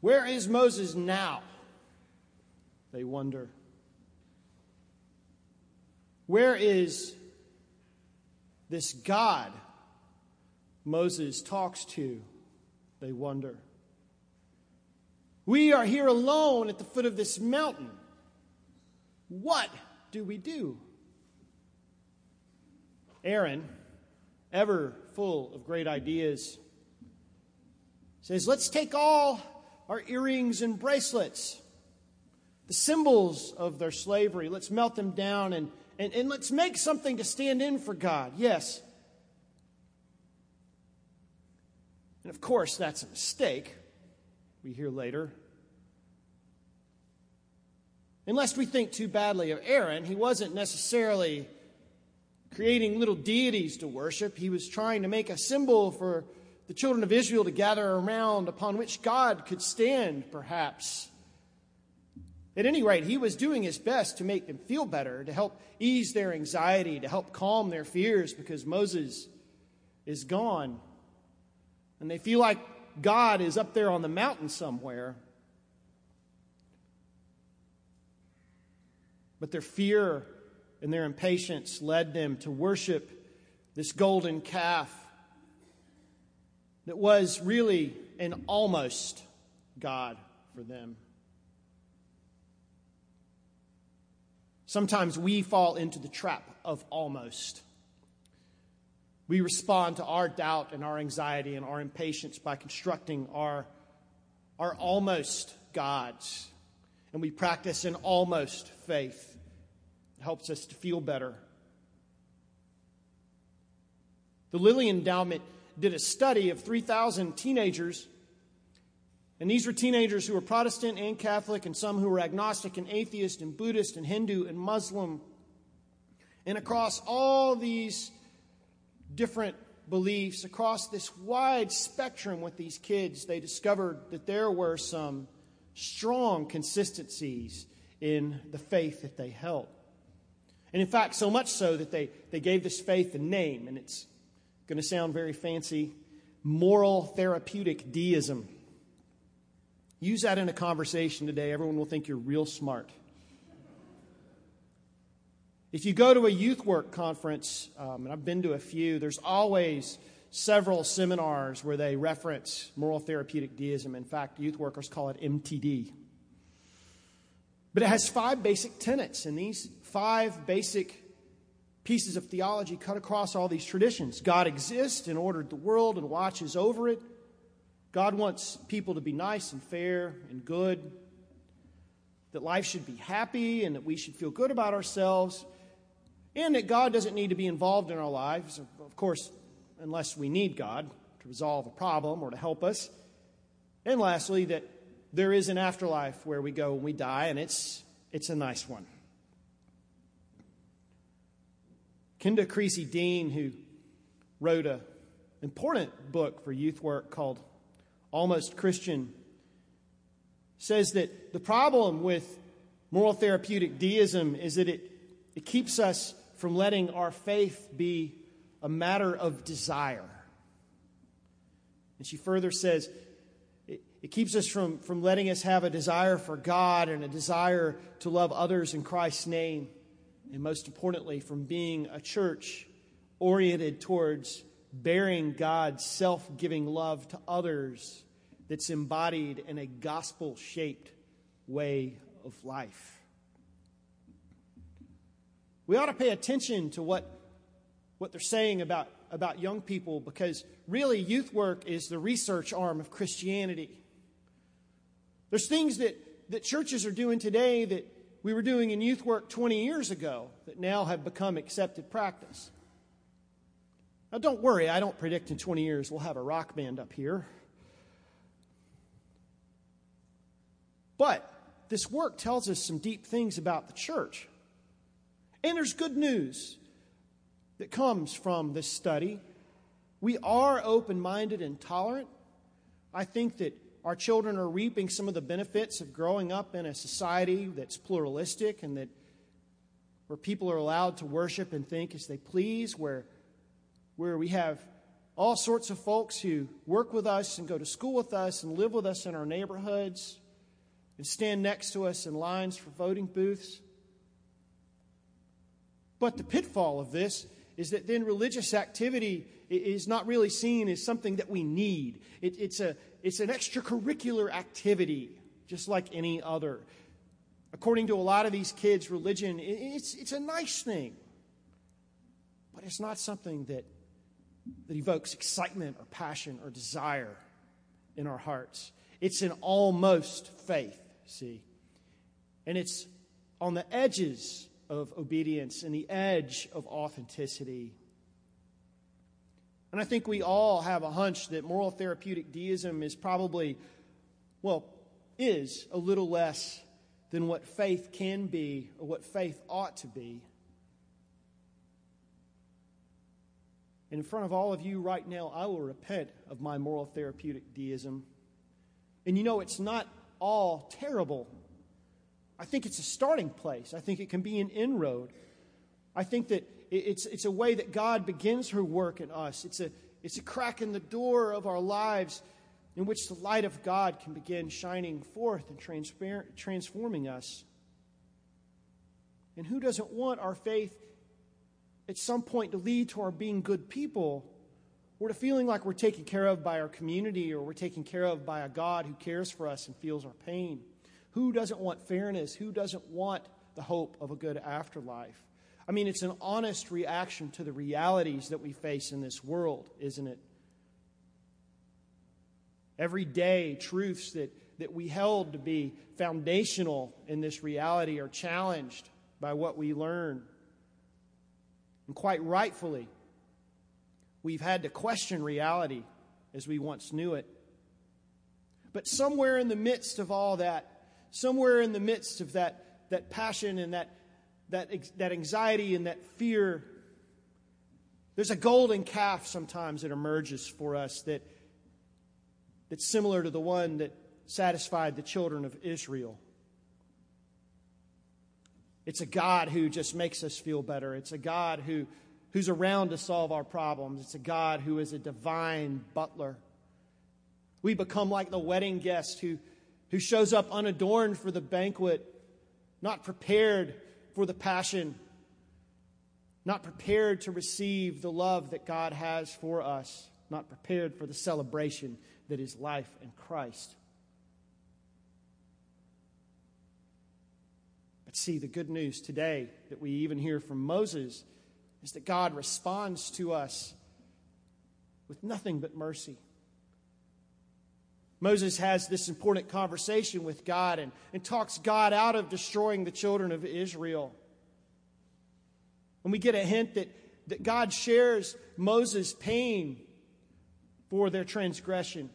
Where is Moses now? They wonder. Where is this God Moses talks to? They wonder. We are here alone at the foot of this mountain. What do we do? Aaron, ever full of great ideas, says, Let's take all our earrings and bracelets, the symbols of their slavery, let's melt them down and, and, and let's make something to stand in for God. Yes. And of course, that's a mistake, we hear later. Unless we think too badly of Aaron, he wasn't necessarily creating little deities to worship. He was trying to make a symbol for the children of Israel to gather around upon which God could stand, perhaps. At any rate, he was doing his best to make them feel better, to help ease their anxiety, to help calm their fears because Moses is gone. And they feel like God is up there on the mountain somewhere. But their fear and their impatience led them to worship this golden calf that was really an almost God for them. Sometimes we fall into the trap of almost. We respond to our doubt and our anxiety and our impatience by constructing our, our almost gods. And we practice an almost faith It helps us to feel better. The Lilly Endowment did a study of 3,000 teenagers, and these were teenagers who were Protestant and Catholic, and some who were agnostic and atheist and Buddhist and Hindu and Muslim. And across all these different beliefs, across this wide spectrum with these kids, they discovered that there were some strong consistencies in the faith that they held. And in fact, so much so that they, they gave this faith a name, and it's going to sound very fancy moral therapeutic deism. Use that in a conversation today. Everyone will think you're real smart. If you go to a youth work conference, um, and I've been to a few, there's always several seminars where they reference moral therapeutic deism. In fact, youth workers call it MTD. But it has five basic tenets, and these five basic pieces of theology cut across all these traditions. God exists and ordered the world and watches over it. God wants people to be nice and fair and good, that life should be happy and that we should feel good about ourselves, and that God doesn't need to be involved in our lives, of course, unless we need God to resolve a problem or to help us. And lastly, that there is an afterlife where we go when we die, and it's, it's a nice one. Kenda Creasy Dean, who wrote an important book for youth work called Almost Christian, says that the problem with moral therapeutic deism is that it, it keeps us from letting our faith be a matter of desire. And she further says it, it keeps us from, from letting us have a desire for God and a desire to love others in Christ's name and most importantly, from being a church oriented towards bearing God's self giving love to others that's embodied in a gospel shaped way of life. We ought to pay attention to what, what they're saying about, about young people because really youth work is the research arm of Christianity. There's things that, that churches are doing today that we were doing in youth work 20 years ago that now have become accepted practice. Now, don't worry, I don't predict in 20 years we'll have a rock band up here. But this work tells us some deep things about the church. And there's good news that comes from this study. We are open minded and tolerant. I think that our children are reaping some of the benefits of growing up in a society that's pluralistic and that where people are allowed to worship and think as they please, where, where we have all sorts of folks who work with us and go to school with us and live with us in our neighborhoods and stand next to us in lines for voting booths. But the pitfall of this is that then religious activity is not really seen as something that we need. It, it's, a, it's an extracurricular activity, just like any other. According to a lot of these kids, religion, it's, it's a nice thing, but it's not something that, that evokes excitement or passion or desire in our hearts. It's an almost faith, see? And it's on the edges of obedience and the edge of authenticity. And I think we all have a hunch that moral therapeutic deism is probably, well, is a little less than what faith can be or what faith ought to be. In front of all of you right now, I will repent of my moral therapeutic deism. And you know, it's not all terrible. I think it's a starting place. I think it can be an inroad. I think that it's, it's a way that God begins her work in us. It's a, it's a crack in the door of our lives in which the light of God can begin shining forth and transforming us. And who doesn't want our faith at some point to lead to our being good people or to feeling like we're taken care of by our community or we're taken care of by a God who cares for us and feels our pain? Who doesn't want fairness? Who doesn't want the hope of a good afterlife? I mean, it's an honest reaction to the realities that we face in this world, isn't it? Everyday truths that, that we held to be foundational in this reality are challenged by what we learn. And quite rightfully, we've had to question reality as we once knew it. But somewhere in the midst of all that, somewhere in the midst of that, that passion and that, that, that anxiety and that fear, there's a golden calf sometimes that emerges for us that that's similar to the one that satisfied the children of Israel. It's a God who just makes us feel better. It's a God who, who's around to solve our problems. It's a God who is a divine butler. We become like the wedding guest who, who shows up unadorned for the banquet, not prepared for the passion, not prepared to receive the love that God has for us, not prepared for the celebration that is life in Christ. But see, the good news today that we even hear from Moses is that God responds to us with nothing but mercy. Moses has this important conversation with God and, and talks God out of destroying the children of Israel. And we get a hint that, that God shares Moses' pain for their transgression.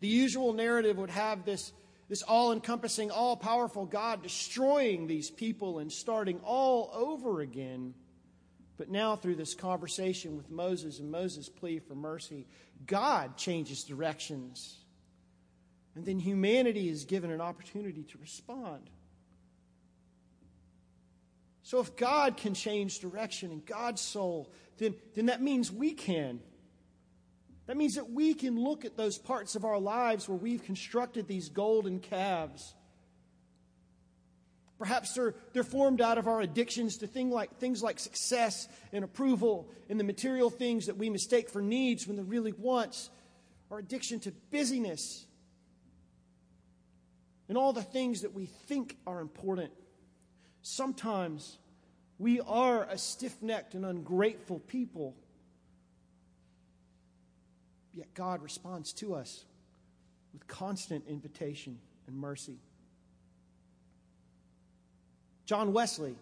The usual narrative would have this, this all encompassing, all powerful God destroying these people and starting all over again. But now, through this conversation with Moses and Moses' plea for mercy, God changes directions. And then humanity is given an opportunity to respond. So, if God can change direction in God's soul, then, then that means we can. That means that we can look at those parts of our lives where we've constructed these golden calves. Perhaps they're, they're formed out of our addictions to thing like, things like success and approval and the material things that we mistake for needs when they're really wants, our addiction to busyness and all the things that we think are important. Sometimes we are a stiff necked and ungrateful people. Yet God responds to us with constant invitation and mercy. John Wesley,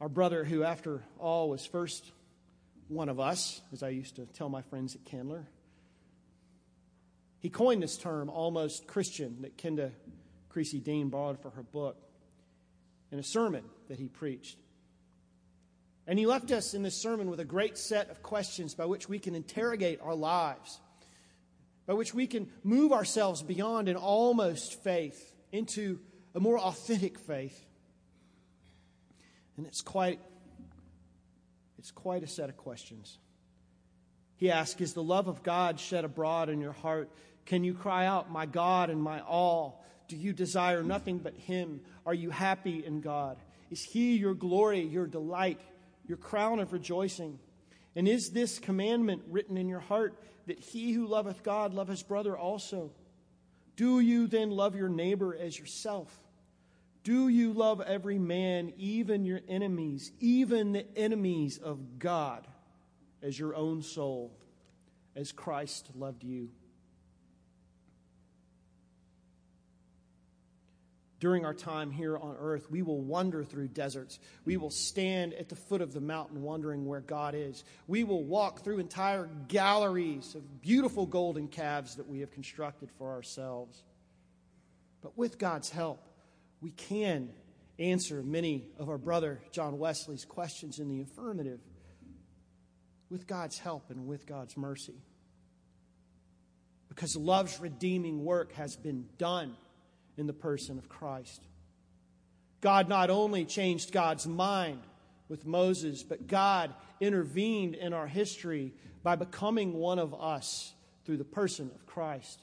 our brother who, after all, was first one of us, as I used to tell my friends at Candler, he coined this term, almost Christian, that Kenda Creasy Dean borrowed for her book in a sermon that he preached. And he left us in this sermon with a great set of questions by which we can interrogate our lives, by which we can move ourselves beyond an almost faith into a more authentic faith. And it's quite, it's quite a set of questions. He asks, Is the love of God shed abroad in your heart? Can you cry out, My God and my all? Do you desire nothing but Him? Are you happy in God? Is He your glory, your delight, your crown of rejoicing? And is this commandment written in your heart that he who loveth God love his brother also? Do you then love your neighbor as yourself? Do you love every man, even your enemies, even the enemies of God, as your own soul, as Christ loved you? during our time here on earth, we will wander through deserts. We will stand at the foot of the mountain wondering where God is. We will walk through entire galleries of beautiful golden calves that we have constructed for ourselves. But with God's help, we can answer many of our brother John Wesley's questions in the affirmative with God's help and with God's mercy. Because love's redeeming work has been done in the person of Christ. God not only changed God's mind with Moses, but God intervened in our history by becoming one of us through the person of Christ.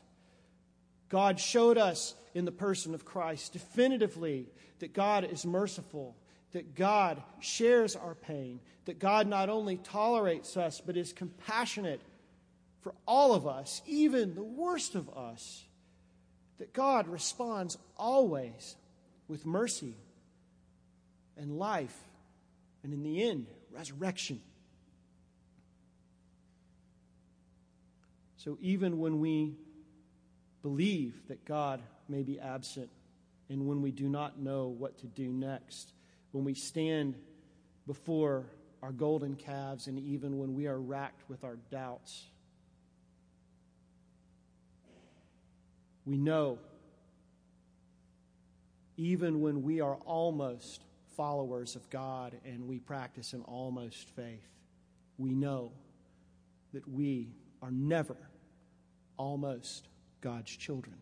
God showed us in the person of Christ definitively that God is merciful, that God shares our pain, that God not only tolerates us, but is compassionate for all of us, even the worst of us that God responds always with mercy and life, and in the end, resurrection. So even when we believe that God may be absent, and when we do not know what to do next, when we stand before our golden calves, and even when we are racked with our doubts, We know, even when we are almost followers of God and we practice an almost faith, we know that we are never almost God's children.